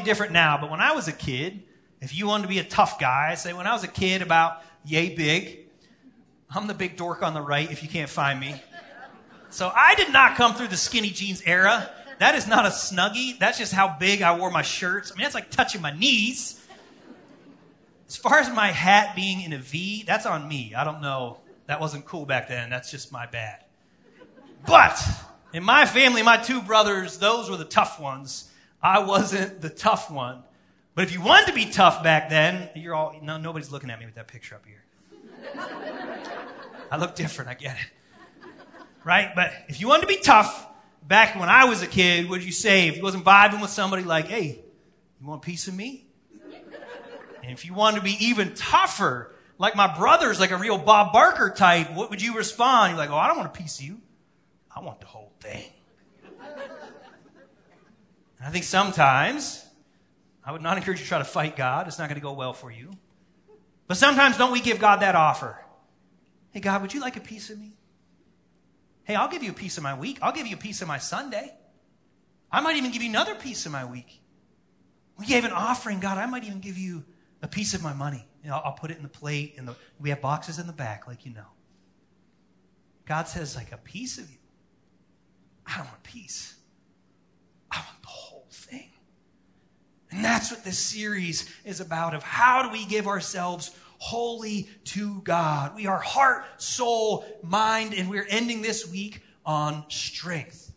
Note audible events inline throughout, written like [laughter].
different now, but when I was a kid, if you wanted to be a tough guy, say when I was a kid about yay big, I'm the big dork on the right if you can't find me. So I did not come through the skinny jeans era. That is not a snuggie. That's just how big I wore my shirts. I mean, that's like touching my knees. As far as my hat being in a V, that's on me. I don't know. That wasn't cool back then. That's just my bad. But in my family, my two brothers, those were the tough ones. I wasn't the tough one. But if you wanted to be tough back then, you're all, no, nobody's looking at me with that picture up here. I look different, I get it. Right? But if you wanted to be tough, back when I was a kid, what'd you say? If you wasn't vibing with somebody like, hey, you want a piece of me? And if you wanted to be even tougher, like my brothers, like a real Bob Barker type, what would you respond? You're like, oh, I don't want a piece of you. I want the whole thing. And I think sometimes I would not encourage you to try to fight God. It's not going to go well for you. But sometimes don't we give God that offer? Hey, God, would you like a piece of me? Hey, I'll give you a piece of my week. I'll give you a piece of my Sunday. I might even give you another piece of my week. We gave an offering, God. I might even give you a piece of my money. You know, I'll put it in the plate, and we have boxes in the back, like you know. God says, like a piece of you. I don't want a piece. I want the whole. And that's what this series is about of how do we give ourselves wholly to God. We are heart, soul, mind, and we're ending this week on strength.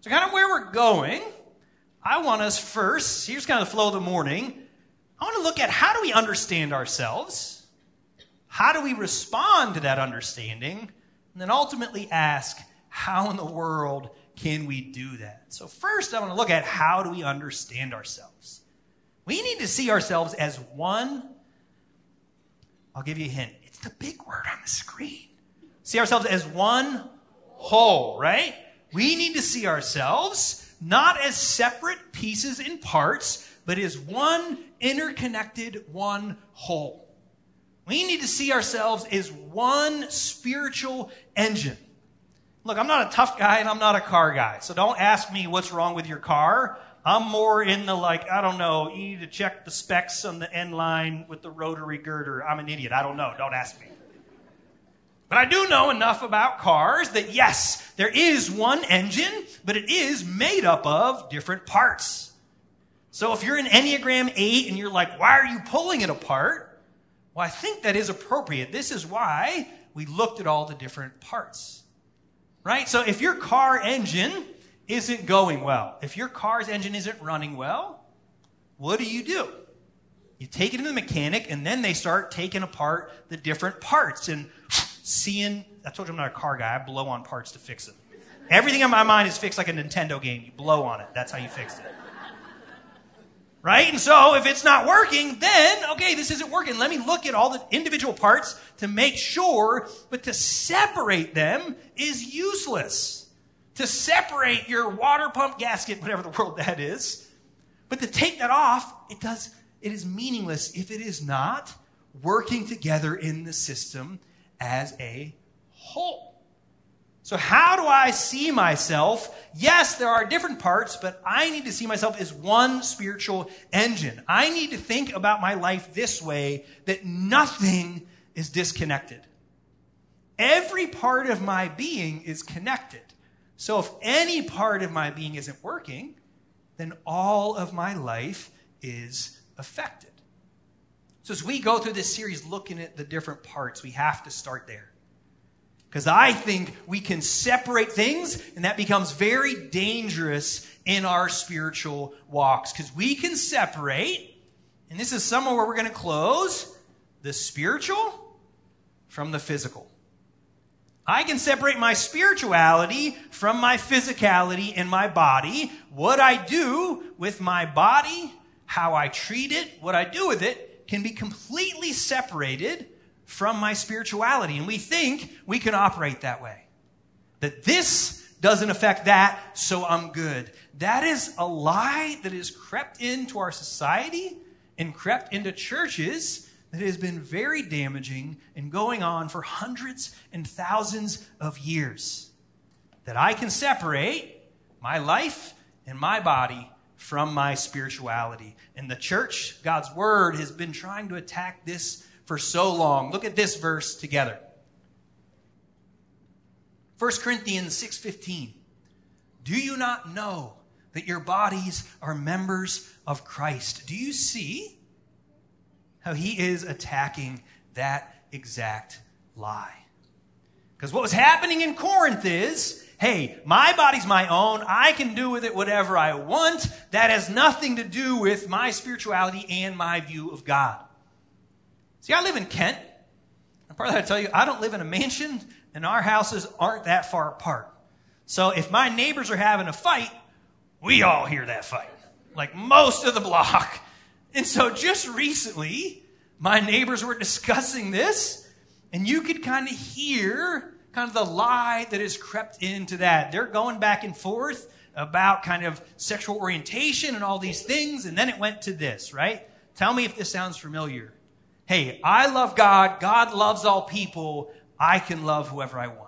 So, kind of where we're going, I want us first, here's kind of the flow of the morning. I want to look at how do we understand ourselves? How do we respond to that understanding? And then ultimately ask, how in the world can we do that? So, first, I want to look at how do we understand ourselves? We need to see ourselves as one I'll give you a hint. It's the big word on the screen. See ourselves as one whole, right? We need to see ourselves not as separate pieces and parts, but as one interconnected, one whole. We need to see ourselves as one spiritual engine. Look, I'm not a tough guy and I'm not a car guy, so don't ask me what's wrong with your car. I'm more in the like, I don't know, you need to check the specs on the end line with the rotary girder. I'm an idiot. I don't know. Don't ask me. But I do know enough about cars that yes, there is one engine, but it is made up of different parts. So if you're an Enneagram 8 and you're like, why are you pulling it apart? Well, I think that is appropriate. This is why we looked at all the different parts. Right? So if your car engine isn't going well, if your car's engine isn't running well, what do you do? You take it to the mechanic, and then they start taking apart the different parts and seeing. I told you I'm not a car guy. I blow on parts to fix it. Everything in my mind is fixed like a Nintendo game. You blow on it. That's how you fix it. Right? And so if it's not working, then, okay, this isn't working. Let me look at all the individual parts to make sure, but to separate them is useless to separate your water pump gasket, whatever the world that is. But to take that off, it does, it is meaningless if it is not working together in the system as a whole. So, how do I see myself? Yes, there are different parts, but I need to see myself as one spiritual engine. I need to think about my life this way that nothing is disconnected. Every part of my being is connected. So if any part of my being isn't working, then all of my life is affected. So as we go through this series looking at the different parts, we have to start there. Because I think we can separate things, and that becomes very dangerous in our spiritual walks. Because we can separate, and this is somewhere where we're going to close, the spiritual from the physical. I can separate my spirituality from my physicality in my body. What I do with my body, how I treat it, what I do with it, can be completely separated from my spirituality. And we think we can operate that way. That this doesn't affect that, so I'm good. That is a lie that has crept into our society and crept into churches that has been very damaging and going on for hundreds and thousands of years. That I can separate my life and my body from my spirituality. And the church, God's word, has been trying to attack this for so long. Look at this verse together. 1 Corinthians 6:15. Do you not know that your bodies are members of Christ? Do you see how he is attacking that exact lie? Because what was happening in Corinth is, hey, my body's my own. I can do with it whatever I want. That has nothing to do with my spirituality and my view of God. See, I live in Kent. And part of that I tell you, I don't live in a mansion, and our houses aren't that far apart. So if my neighbors are having a fight, we all hear that fight. Like most of the block. And so just recently, my neighbors were discussing this, and you could kind of hear kind of the lie that has crept into that. They're going back and forth about kind of sexual orientation and all these things, and then it went to this, right? Tell me if this sounds familiar. Hey, I love God. God loves all people. I can love whoever I want.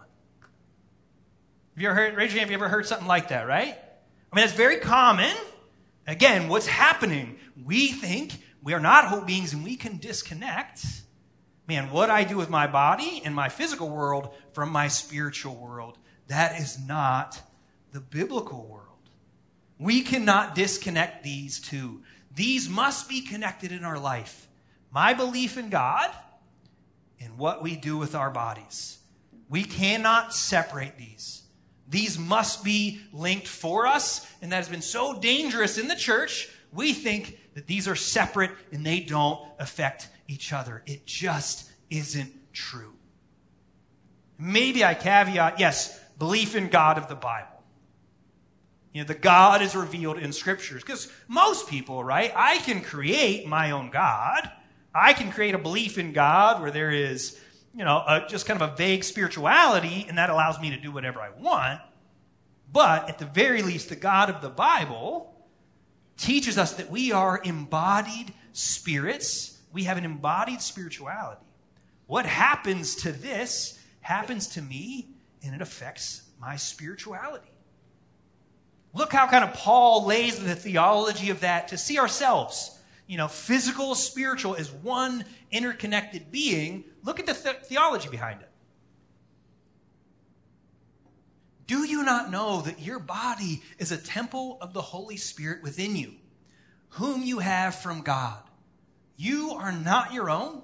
Have you ever heard, hand, have you ever heard something like that, right? I mean, that's very common. Again, what's happening? We think we are not whole beings and we can disconnect, man, what I do with my body and my physical world from my spiritual world. That is not the biblical world. We cannot disconnect these two. These must be connected in our life. My belief in God and what we do with our bodies. We cannot separate these. These must be linked for us, and that has been so dangerous in the church. We think that these are separate and they don't affect each other. It just isn't true. Maybe I caveat, yes, belief in God of the Bible. You know, the God is revealed in scriptures. Because most people, right, I can create my own God. I can create a belief in God where there is you know, a, just kind of a vague spirituality, and that allows me to do whatever I want. But at the very least, the God of the Bible teaches us that we are embodied spirits. We have an embodied spirituality. What happens to this happens to me, and it affects my spirituality. Look how kind of Paul lays the theology of that to see ourselves you know, physical, spiritual as one interconnected being, look at the th- theology behind it. Do you not know that your body is a temple of the Holy Spirit within you, whom you have from God? You are not your own,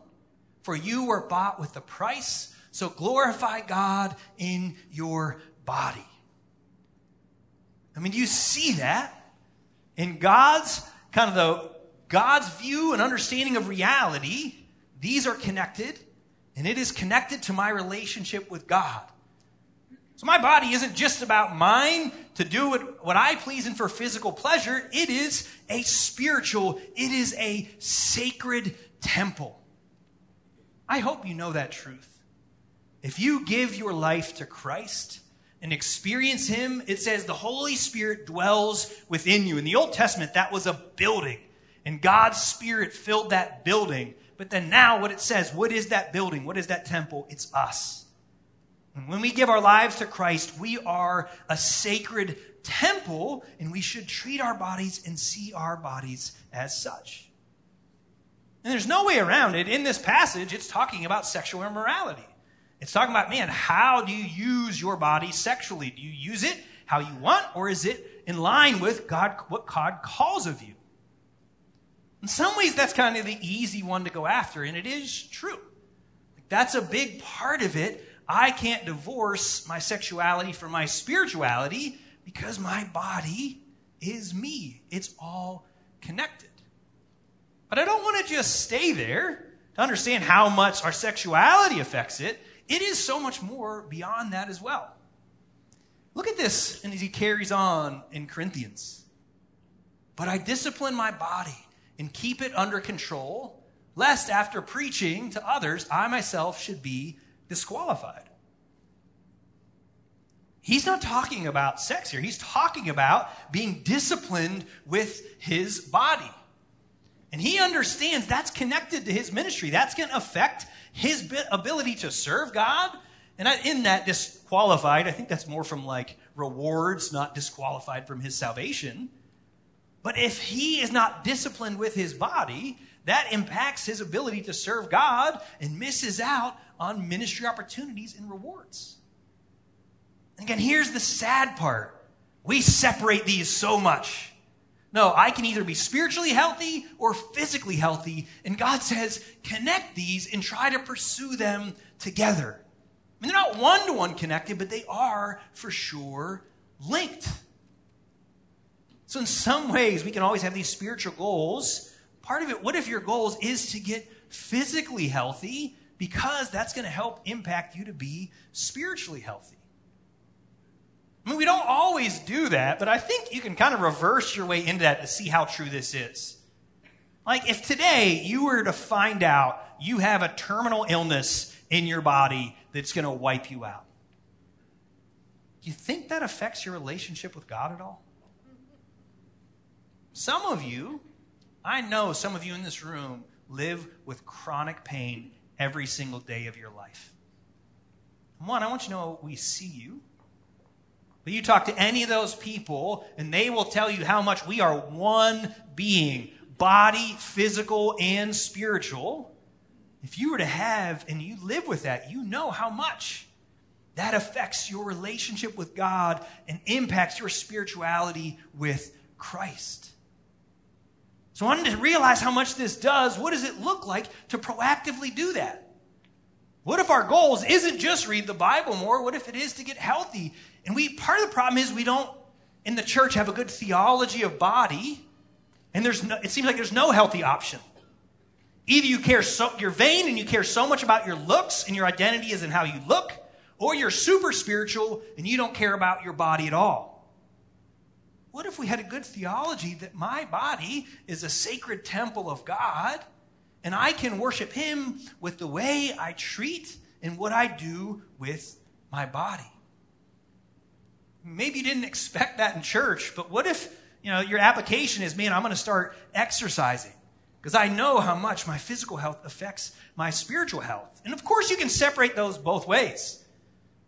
for you were bought with a price. So glorify God in your body. I mean, do you see that? In God's kind of the God's view and understanding of reality, these are connected, and it is connected to my relationship with God. So my body isn't just about mine to do what I please and for physical pleasure. It is a spiritual, it is a sacred temple. I hope you know that truth. If you give your life to Christ and experience Him, it says the Holy Spirit dwells within you. In the Old Testament, that was a building. And God's Spirit filled that building. But then now, what it says, what is that building? What is that temple? It's us. And when we give our lives to Christ, we are a sacred temple, and we should treat our bodies and see our bodies as such. And there's no way around it. In this passage, it's talking about sexual immorality. It's talking about, man, how do you use your body sexually? Do you use it how you want, or is it in line with God, what God calls of you? In some ways, that's kind of the easy one to go after, and it is true. That's a big part of it. I can't divorce my sexuality from my spirituality because my body is me. It's all connected. But I don't want to just stay there to understand how much our sexuality affects it. It is so much more beyond that as well. Look at this, and as he carries on in Corinthians. But I discipline my body and keep it under control, lest after preaching to others, I myself should be disqualified. He's not talking about sex here. He's talking about being disciplined with his body. And he understands that's connected to his ministry. That's going to affect his ability to serve God. And in that, disqualified, I think that's more from like rewards, not disqualified from his salvation. But if he is not disciplined with his body, that impacts his ability to serve God and misses out on ministry opportunities and rewards. And again, here's the sad part we separate these so much. No, I can either be spiritually healthy or physically healthy. And God says, connect these and try to pursue them together. I mean, they're not one to one connected, but they are for sure linked. So, in some ways, we can always have these spiritual goals. Part of it, what if your goals is to get physically healthy because that's going to help impact you to be spiritually healthy? I mean, we don't always do that, but I think you can kind of reverse your way into that to see how true this is. Like, if today you were to find out you have a terminal illness in your body that's going to wipe you out, do you think that affects your relationship with God at all? Some of you, I know some of you in this room, live with chronic pain every single day of your life. One, I want you to know we see you. But you talk to any of those people, and they will tell you how much we are one being body, physical, and spiritual. If you were to have and you live with that, you know how much that affects your relationship with God and impacts your spirituality with Christ. So I wanted to realize how much this does. What does it look like to proactively do that? What if our goals isn't just read the Bible more? What if it is to get healthy and we part of the problem is we don't in the church have a good theology of body, and there's no, it seems like there's no healthy option. Either you care so you're vain and you care so much about your looks and your identity is in how you look, or you're super spiritual and you don't care about your body at all. What if we had a good theology that my body is a sacred temple of God and I can worship Him with the way I treat and what I do with my body? maybe you didn't expect that in church, but what if, you know, your application is, man, I'm going to start exercising because I know how much my physical health affects my spiritual health. And of course, you can separate those both ways.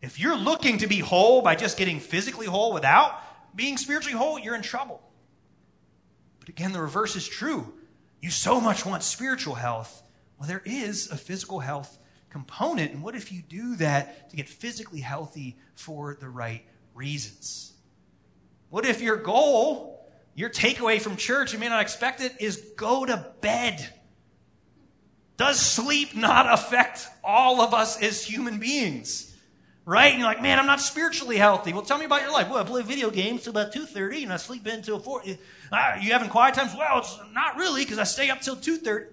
If you're looking to be whole by just getting physically whole without being spiritually whole, you're in trouble. But again, the reverse is true. You so much want spiritual health. Well, there is a physical health component. And what if you do that to get physically healthy for the right reasons. What if your goal, your takeaway from church, you may not expect it, is go to bed? Does sleep not affect all of us as human beings? Right? And you're like, man, I'm not spiritually healthy. Well, tell me about your life. Well, I play video games till about 2.30 and I sleep in until 4. Uh, you having quiet times? Well, it's not really because I stay up till 2.30.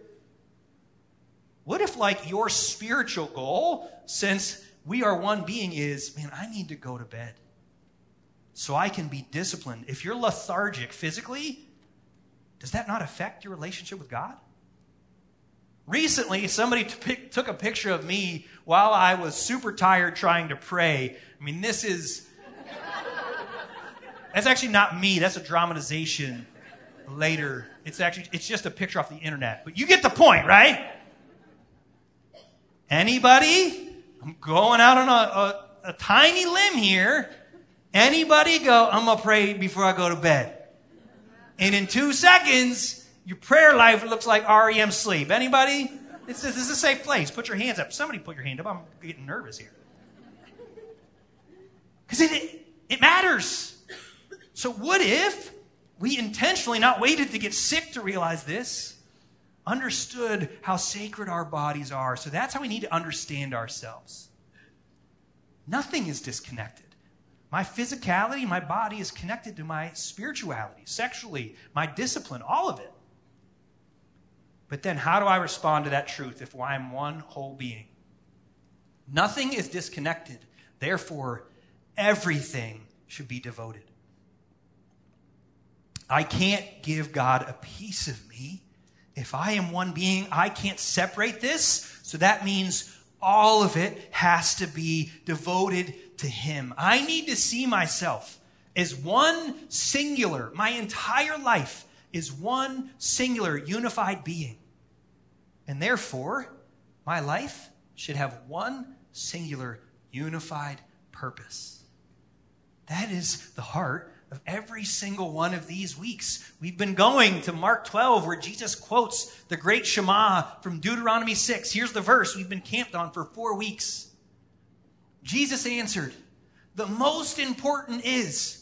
What if, like, your spiritual goal, since we are one being, is, man, I need to go to bed so I can be disciplined. If you're lethargic physically, does that not affect your relationship with God? Recently, somebody took a picture of me while I was super tired trying to pray. I mean, this is. That's actually not me. That's a dramatization later. It's actually it's just a picture off the internet. But you get the point, right? Anybody? I'm going out on a, a, a tiny limb here. Anybody go, I'm to pray before I go to bed. And in two seconds, your prayer life looks like REM sleep. Anybody? This is, this is a safe place. Put your hands up. Somebody put your hand up. I'm getting nervous here. Because it, it, it matters. So, what if we intentionally not waited to get sick to realize this? Understood how sacred our bodies are. So, that's how we need to understand ourselves. Nothing is disconnected. My physicality, my body is connected to my spirituality, sexually, my discipline, all of it. But then, how do I respond to that truth if I'm one whole being? Nothing is disconnected. Therefore, everything should be devoted. I can't give God a piece of me. If I am one being, I can't separate this. So that means all of it has to be devoted to Him. I need to see myself as one singular, my entire life is one singular, unified being. And therefore, my life should have one singular, unified purpose. That is the heart of every single one of these weeks. We've been going to Mark 12, where Jesus quotes the great Shema from Deuteronomy 6. Here's the verse we've been camped on for four weeks. Jesus answered, The most important is,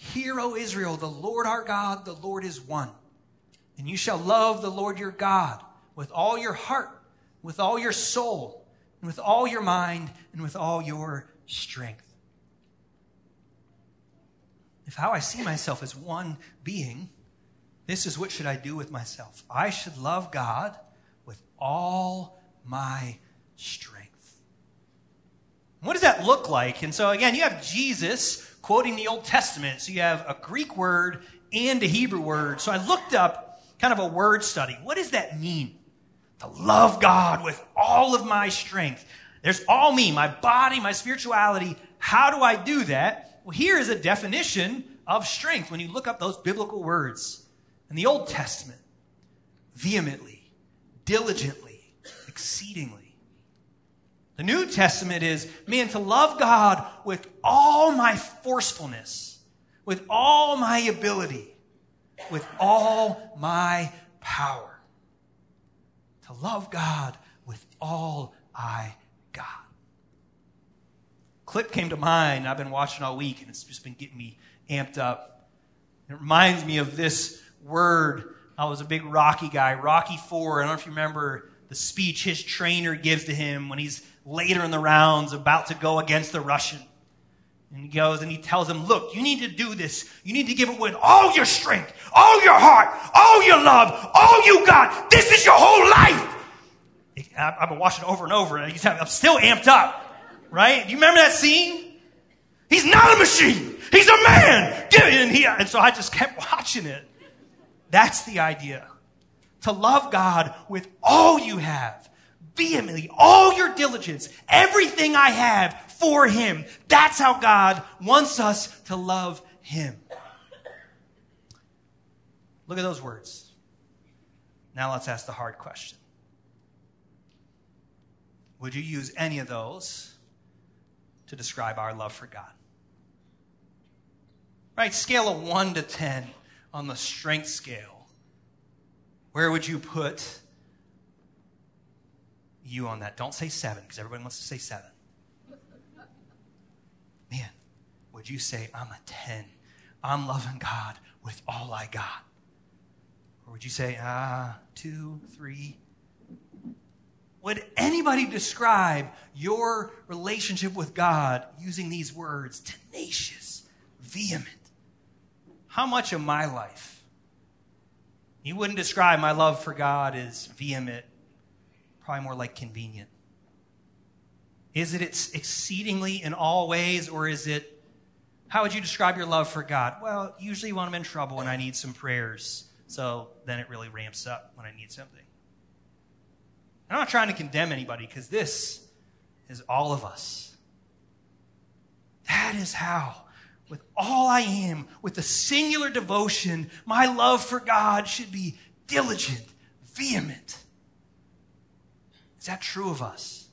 Hear, O Israel, the Lord our God, the Lord is one. And you shall love the Lord your God with all your heart, with all your soul, and with all your mind, and with all your strength. If how I see myself as one being, this is what should I do with myself. I should love God with all my strength. What does that look like? And so again, you have Jesus quoting the Old Testament. So you have a Greek word and a Hebrew word. So I looked up kind of a word study. What does that mean? To love God with all of my strength. There's all me, my body, my spirituality. How do I do that? Well, here is a definition of strength when you look up those biblical words in the Old Testament vehemently, diligently, exceedingly. The New Testament is, man, to love God with all my forcefulness, with all my ability, with all my power. To love God with all I got. Clip came to mind I've been watching all week, and it's just been getting me amped up. It reminds me of this word. I was a big Rocky guy, Rocky 4. I don't know if you remember the speech his trainer gives to him when he's later in the rounds about to go against the Russian. And he goes and he tells him, look, you need to do this. You need to give it with all your strength, all your heart, all your love, all you got. This is your whole life. I've been watching over and over and I'm still amped up, right? Do you remember that scene? He's not a machine. He's a man. Give it. And, he, and so I just kept watching it. That's the idea. To love God with all you have, vehemently, all your diligence, everything I have for Him. That's how God wants us to love Him. Look at those words. Now let's ask the hard question Would you use any of those to describe our love for God? Right? Scale of 1 to 10 on the strength scale. Where would you put you on that? Don't say 7 because everybody wants to say 7. Man, would you say, I'm a 10? I'm loving God with all I got? Or would you say, ah, two, three? Would anybody describe your relationship with God using these words tenacious, vehement? How much of my life? You wouldn't describe my love for God as vehement, probably more like convenient. Is it exceedingly in all ways, or is it, how would you describe your love for God? Well, usually when I'm in trouble and I need some prayers, so then it really ramps up when I need something. I'm not trying to condemn anybody because this is all of us. That is how with all I am, with a singular devotion, my love for God should be diligent, vehement. Is that true of us?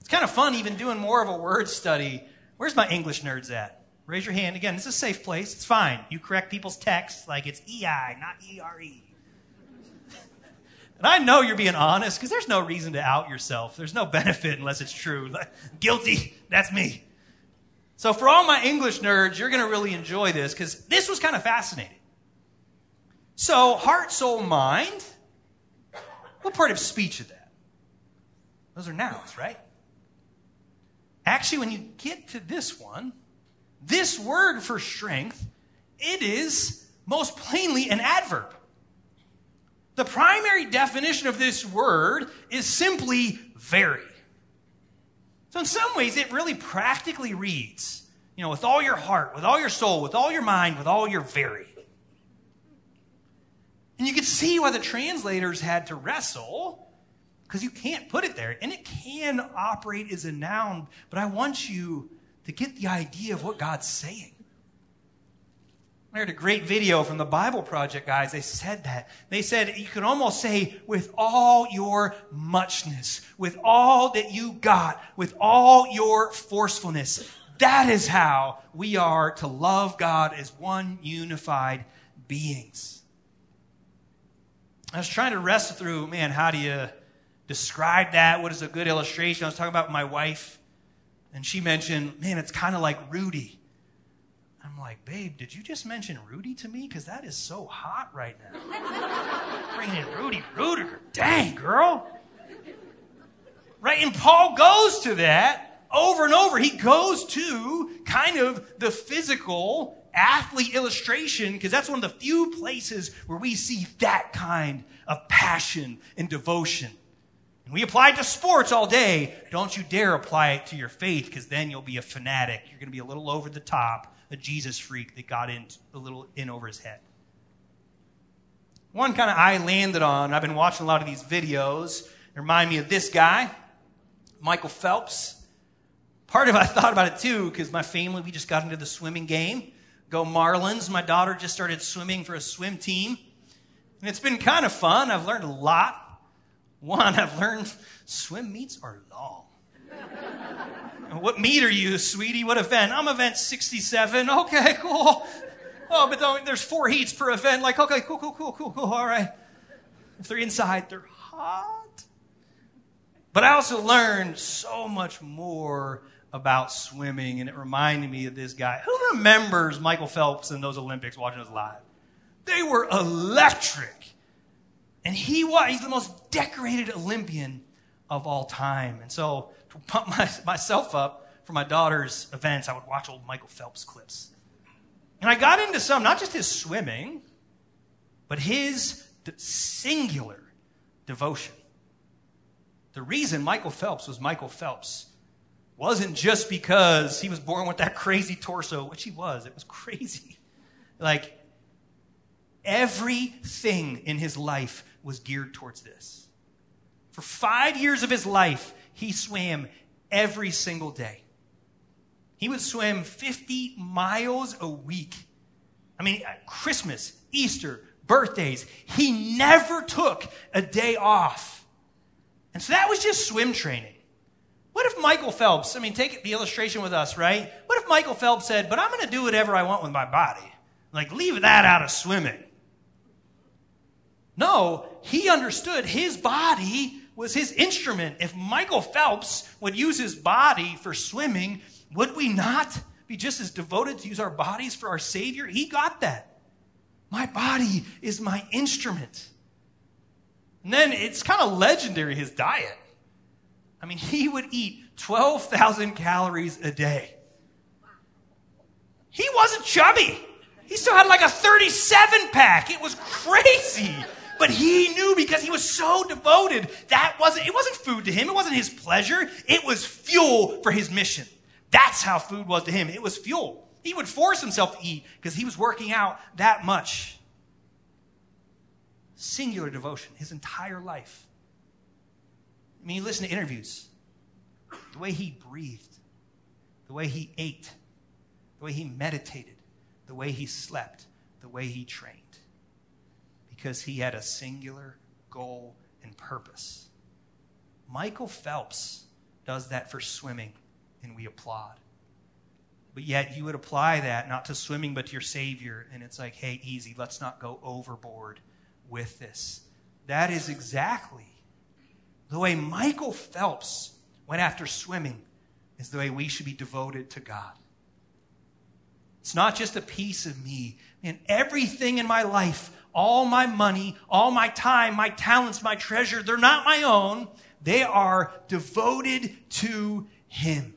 It's kind of fun even doing more of a word study. Where's my English nerds at? Raise your hand. Again, this is a safe place. It's fine. You correct people's texts like it's EI, not ERE. And I know you're being honest because there's no reason to out yourself. There's no benefit unless it's true. Guilty, that's me. So, for all my English nerds, you're going to really enjoy this because this was kind of fascinating. So, heart, soul, mind. What part of speech is that? Those are nouns, right? Actually, when you get to this one, this word for strength, it is most plainly an adverb. The primary definition of this word is simply very. So, in some ways, it really practically reads, you know, with all your heart, with all your soul, with all your mind, with all your very. And you can see why the translators had to wrestle, because you can't put it there. And it can operate as a noun, but I want you to get the idea of what God's saying. I heard a great video from the Bible Project guys. They said that. They said you could almost say, with all your muchness, with all that you got, with all your forcefulness. That is how we are to love God as one unified beings. I was trying to wrestle through, man, how do you describe that? What is a good illustration? I was talking about my wife, and she mentioned, man, it's kind of like Rudy. I'm like, babe, did you just mention Rudy to me? Because that is so hot right now. Bringing in Rudy Ruettiger. Dang, girl. Right? And Paul goes to that over and over. He goes to kind of the physical athlete illustration because that's one of the few places where we see that kind of passion and devotion. We apply it to sports all day. Don't you dare apply it to your faith because then you'll be a fanatic. You're going to be a little over the top, a Jesus freak that got in a little in over his head. One kind of I landed on, I've been watching a lot of these videos. They remind me of this guy, Michael Phelps. Part of it, I thought about it too, because my family, we just got into the swimming game. Go Marlins. My daughter just started swimming for a swim team. And it's been kind of fun. I've learned a lot. One, I've learned swim meets are long. what meet are you, sweetie? What event? I'm event 67. Okay, cool. Oh, but there's four heats per event. Like, okay, cool, cool, cool, cool, cool. All right. If they're inside, they're hot. But I also learned so much more about swimming, and it reminded me of this guy. Who remembers Michael Phelps in those Olympics watching us live? They were electric. And he was, he's the most decorated Olympian of all time. And so to pump my, myself up for my daughter's events, I would watch old Michael Phelps clips. And I got into some, not just his swimming, but his singular devotion. The reason Michael Phelps was Michael Phelps wasn't just because he was born with that crazy torso, which he was. It was crazy. [laughs] Like, everything in his life was geared towards this. For five years of his life, he swam every single day. He would swim 50 miles a week. I mean, Christmas, Easter, birthdays. He never took a day off. And so that was just swim training. What if Michael Phelps, I mean, take the illustration with us, right? What if Michael Phelps said, but I'm going to do whatever I want with my body? Like, leave that out of swimming. No, he understood his body was his instrument. If Michael Phelps would use his body for swimming, would we not be just as devoted to use our bodies for our Savior? He got that. My body is my instrument. And then it's kind of legendary, his diet. I mean, he would eat 12,000 calories a day. He wasn't chubby. He still had like a 37 pack. It was crazy. But he knew because he was so devoted. That wasn't, it wasn't food to him. It wasn't his pleasure. It was fuel for his mission. That's how food was to him. It was fuel. He would force himself to eat because he was working out that much. Singular devotion, his entire life. I mean, you listen to interviews, the way he breathed, the way he ate, the way he meditated, the way he slept, the way he trained, because he had a singular goal and purpose. Michael Phelps does that for swimming, and we applaud. But yet, you would apply that not to swimming, but to your Savior, and it's like, hey, easy, let's not go overboard with this. That is exactly the way Michael Phelps went after swimming is the way we should be devoted to God. It's not just a piece of me. and everything in my life, all my money, all my time, my talents, my treasure, they're not my own. They are devoted to Him.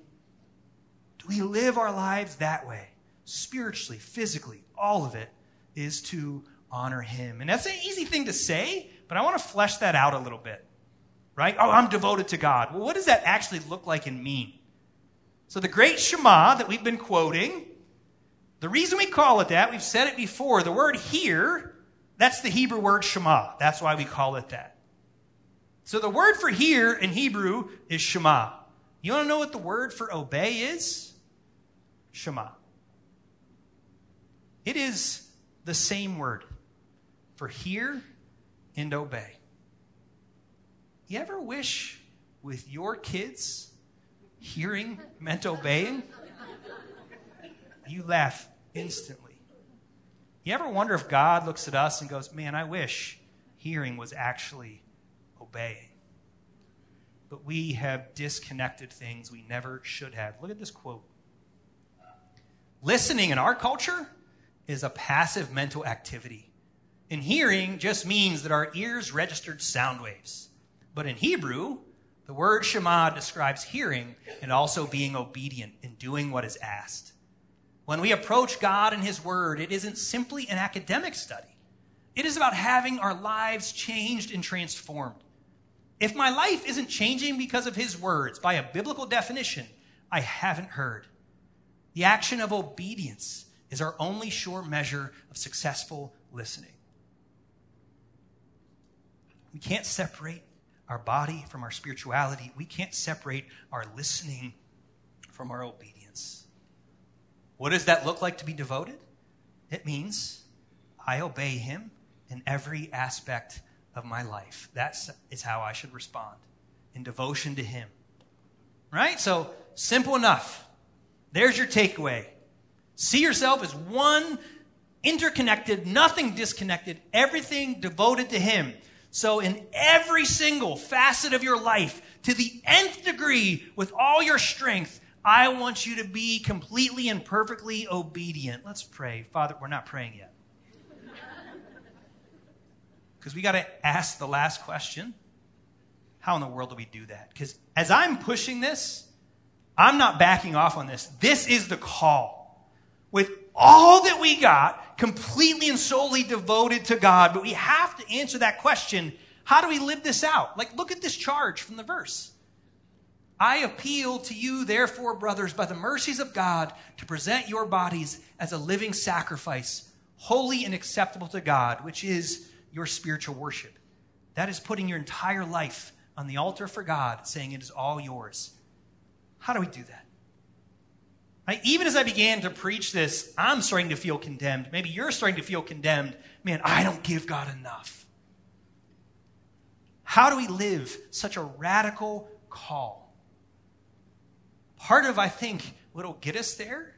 Do we live our lives that way? Spiritually, physically, all of it is to honor Him. And that's an easy thing to say, but I want to flesh that out a little bit right? Oh, I'm devoted to God. Well, what does that actually look like and mean? So, the great Shema that we've been quoting, the reason we call it that, we've said it before, the word hear, that's the Hebrew word Shema. That's why we call it that. So, the word for hear in Hebrew is Shema. You want to know what the word for obey is? Shema. It is the same word for hear and obey. You ever wish with your kids hearing meant obeying? you laugh instantly. You ever wonder if God looks at us and goes, Man, I wish hearing was actually obeying? But we have disconnected things we never should have. Look at this quote. Listening in our culture is a passive mental activity. And hearing just means that our ears registered sound waves. But in Hebrew, the word Shema describes hearing and also being obedient in doing what is asked. When we approach God and His Word, it isn't simply an academic study. It is about having our lives changed and transformed. If my life isn't changing because of His words, by a biblical definition, I haven't heard. The action of obedience is our only sure measure of successful listening. We can't separate our body from our spirituality. We can't separate our listening from our obedience. What does that look like to be devoted? It means I obey Him in every aspect of my life. That is how I should respond in devotion to Him. Right? So, simple enough. There's your takeaway. See yourself as one interconnected, nothing disconnected, everything devoted to Him. So, in every single facet of your life, to the nth degree, with all your strength, I want you to be completely and perfectly obedient. Let's pray. Father, we're not praying yet. Because we got to ask the last question How in the world do we do that? Because as I'm pushing this, I'm not backing off on this. This is the call. With all that we got, completely and solely devoted to God, but we have to answer that question how do we live this out? Like, look at this charge from the verse. I appeal to you, therefore, brothers, by the mercies of God, to present your bodies as a living sacrifice, holy and acceptable to God, which is your spiritual worship. That is putting your entire life on the altar for God, saying it is all yours. How do we do that? Even as I began to preach this, I'm starting to feel condemned. Maybe you're starting to feel condemned. Man, I don't give God enough. How do we live such a radical call? Part of, I think, what'll get us there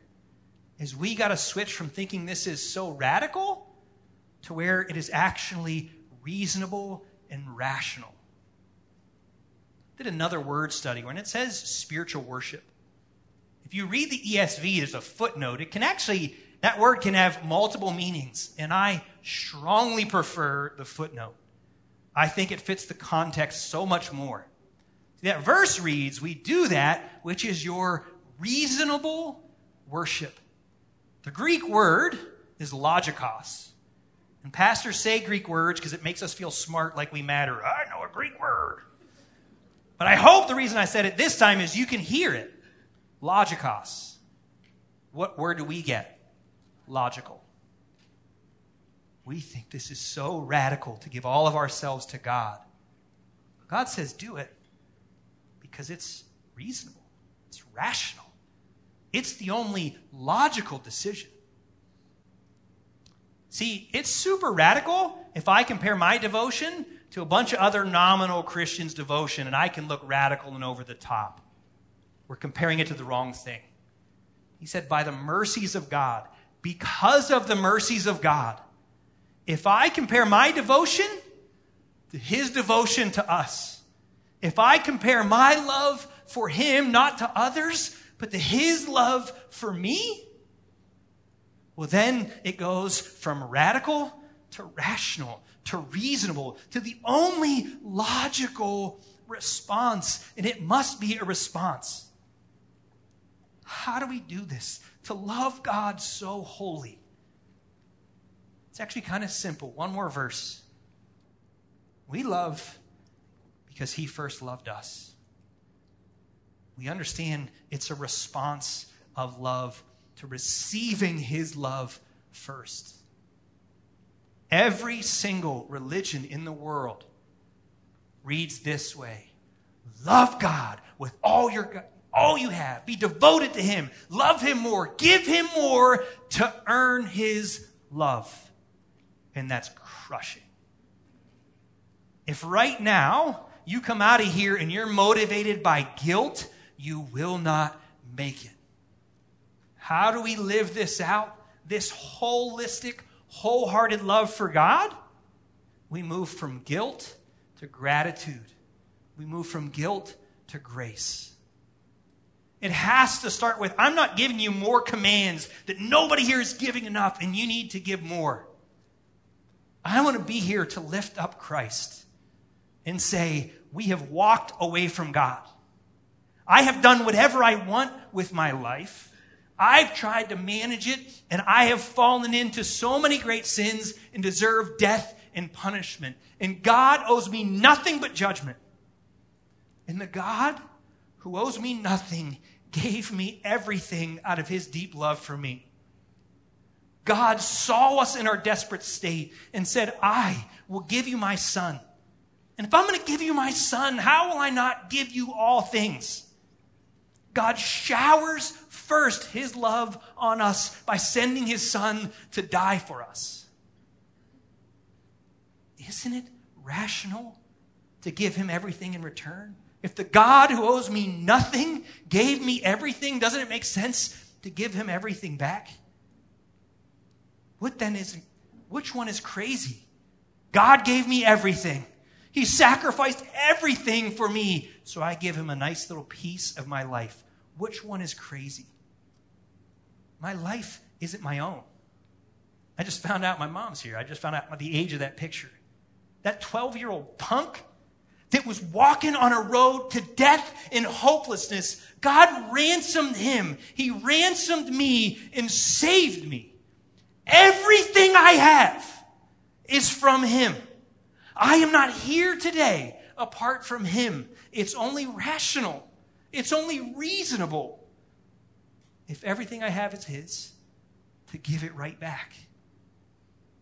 is we got to switch from thinking this is so radical to where it is actually reasonable and rational. I did another word study when it says spiritual worship. If you read the ESV, there's a footnote. It can actually, that word can have multiple meanings, and I strongly prefer the footnote. I think it fits the context so much more. That verse reads, We do that which is your reasonable worship. The Greek word is logikos. And pastors say Greek words because it makes us feel smart like we matter. I know a Greek word. But I hope the reason I said it this time is you can hear it. Logikos. What word do we get? Logical. We think this is so radical to give all of ourselves to God. God says, do it because it's reasonable, it's rational, it's the only logical decision. See, it's super radical if I compare my devotion to a bunch of other nominal Christians' devotion and I can look radical and over the top. We're comparing it to the wrong thing. He said, by the mercies of God, because of the mercies of God, if I compare my devotion to his devotion to us, if I compare my love for him not to others, but to his love for me, well, then it goes from radical to rational to reasonable to the only logical response, and it must be a response. How do we do this? To love God so holy. It's actually kind of simple. One more verse. We love because He first loved us. We understand it's a response of love to receiving His love first. Every single religion in the world reads this way Love God with all your all you have. Be devoted to Him. Love Him more. Give Him more to earn His love. And that's crushing. If right now you come out of here and you're motivated by guilt, you will not make it. How do we live this out? This holistic, wholehearted love for God? We move from guilt to gratitude. We move from guilt to grace. It has to start with I'm not giving you more commands that nobody here is giving enough and you need to give more. I want to be here to lift up Christ and say, We have walked away from God. I have done whatever I want with my life. I've tried to manage it, and I have fallen into so many great sins and deserve death and punishment. And God owes me nothing but judgment. And the God who owes me nothing gave me everything out of his deep love for me. God saw us in our desperate state and said, I will give you my son. And if I'm going to give you my son, how will I not give you all things? God showers first his love on us by sending his son to die for us. Isn't it rational to give him everything in return? If the God who owes me nothing gave me everything, doesn't it make sense to give him everything back? What then is, which one is crazy? God gave me everything. He sacrificed everything for me, so I give him a nice little piece of my life. Which one is crazy? My life isn't my own. I just found out my mom's here. I just found out the age of that picture. That 12 year old punk that was walking on a road to death and hopelessness, God ransomed him. He ransomed me and saved me. Everything I have is from him. I am not here today apart from him. It's only rational. It's only reasonable if everything I have is his to give it right back.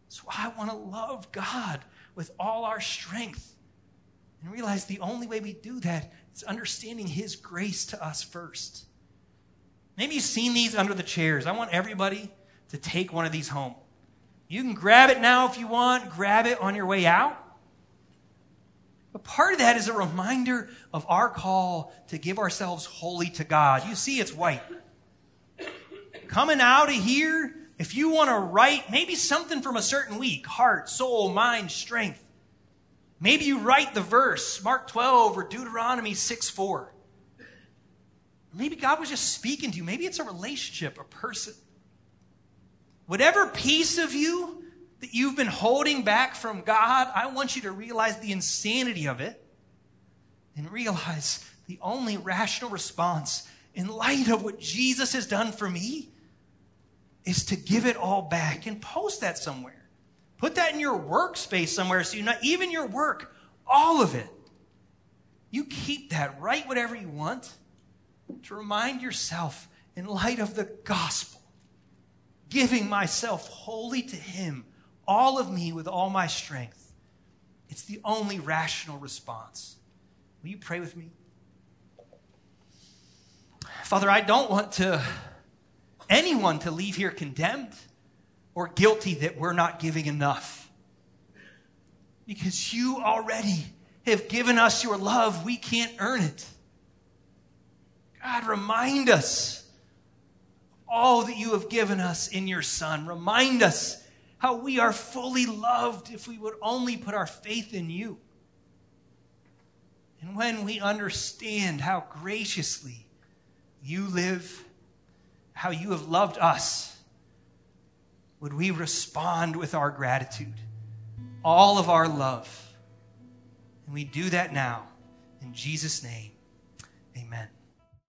So I want to love God with all our strength and realize the only way we do that is understanding His grace to us first. Maybe you've seen these under the chairs. I want everybody to take one of these home. You can grab it now if you want, grab it on your way out. But part of that is a reminder of our call to give ourselves wholly to God. You see, it's white. Coming out of here, if you want to write maybe something from a certain week heart, soul, mind, strength maybe you write the verse, Mark 12 or Deuteronomy 6 4. Maybe God was just speaking to you. Maybe it's a relationship, a person. Whatever piece of you that you've been holding back from God, I want you to realize the insanity of it and realize the only rational response in light of what Jesus has done for me is to give it all back and post that somewhere. Put that in your workspace somewhere so you know even your work, all of it. You keep that, write whatever you want to remind yourself in light of the gospel, giving myself wholly to Him, all of me with all my strength. It's the only rational response. Will you pray with me? Father, I don't want to anyone to leave here condemned or guilty that we're not giving enough. Because you already have given us your love, we can't earn it. God, remind us all that you have given us in your Son. Remind us how we are fully loved if we would only put our faith in you. And when we understand how graciously you live, how you have loved us, would we respond with our gratitude, all of our love? And we do that now. In Jesus' name, amen.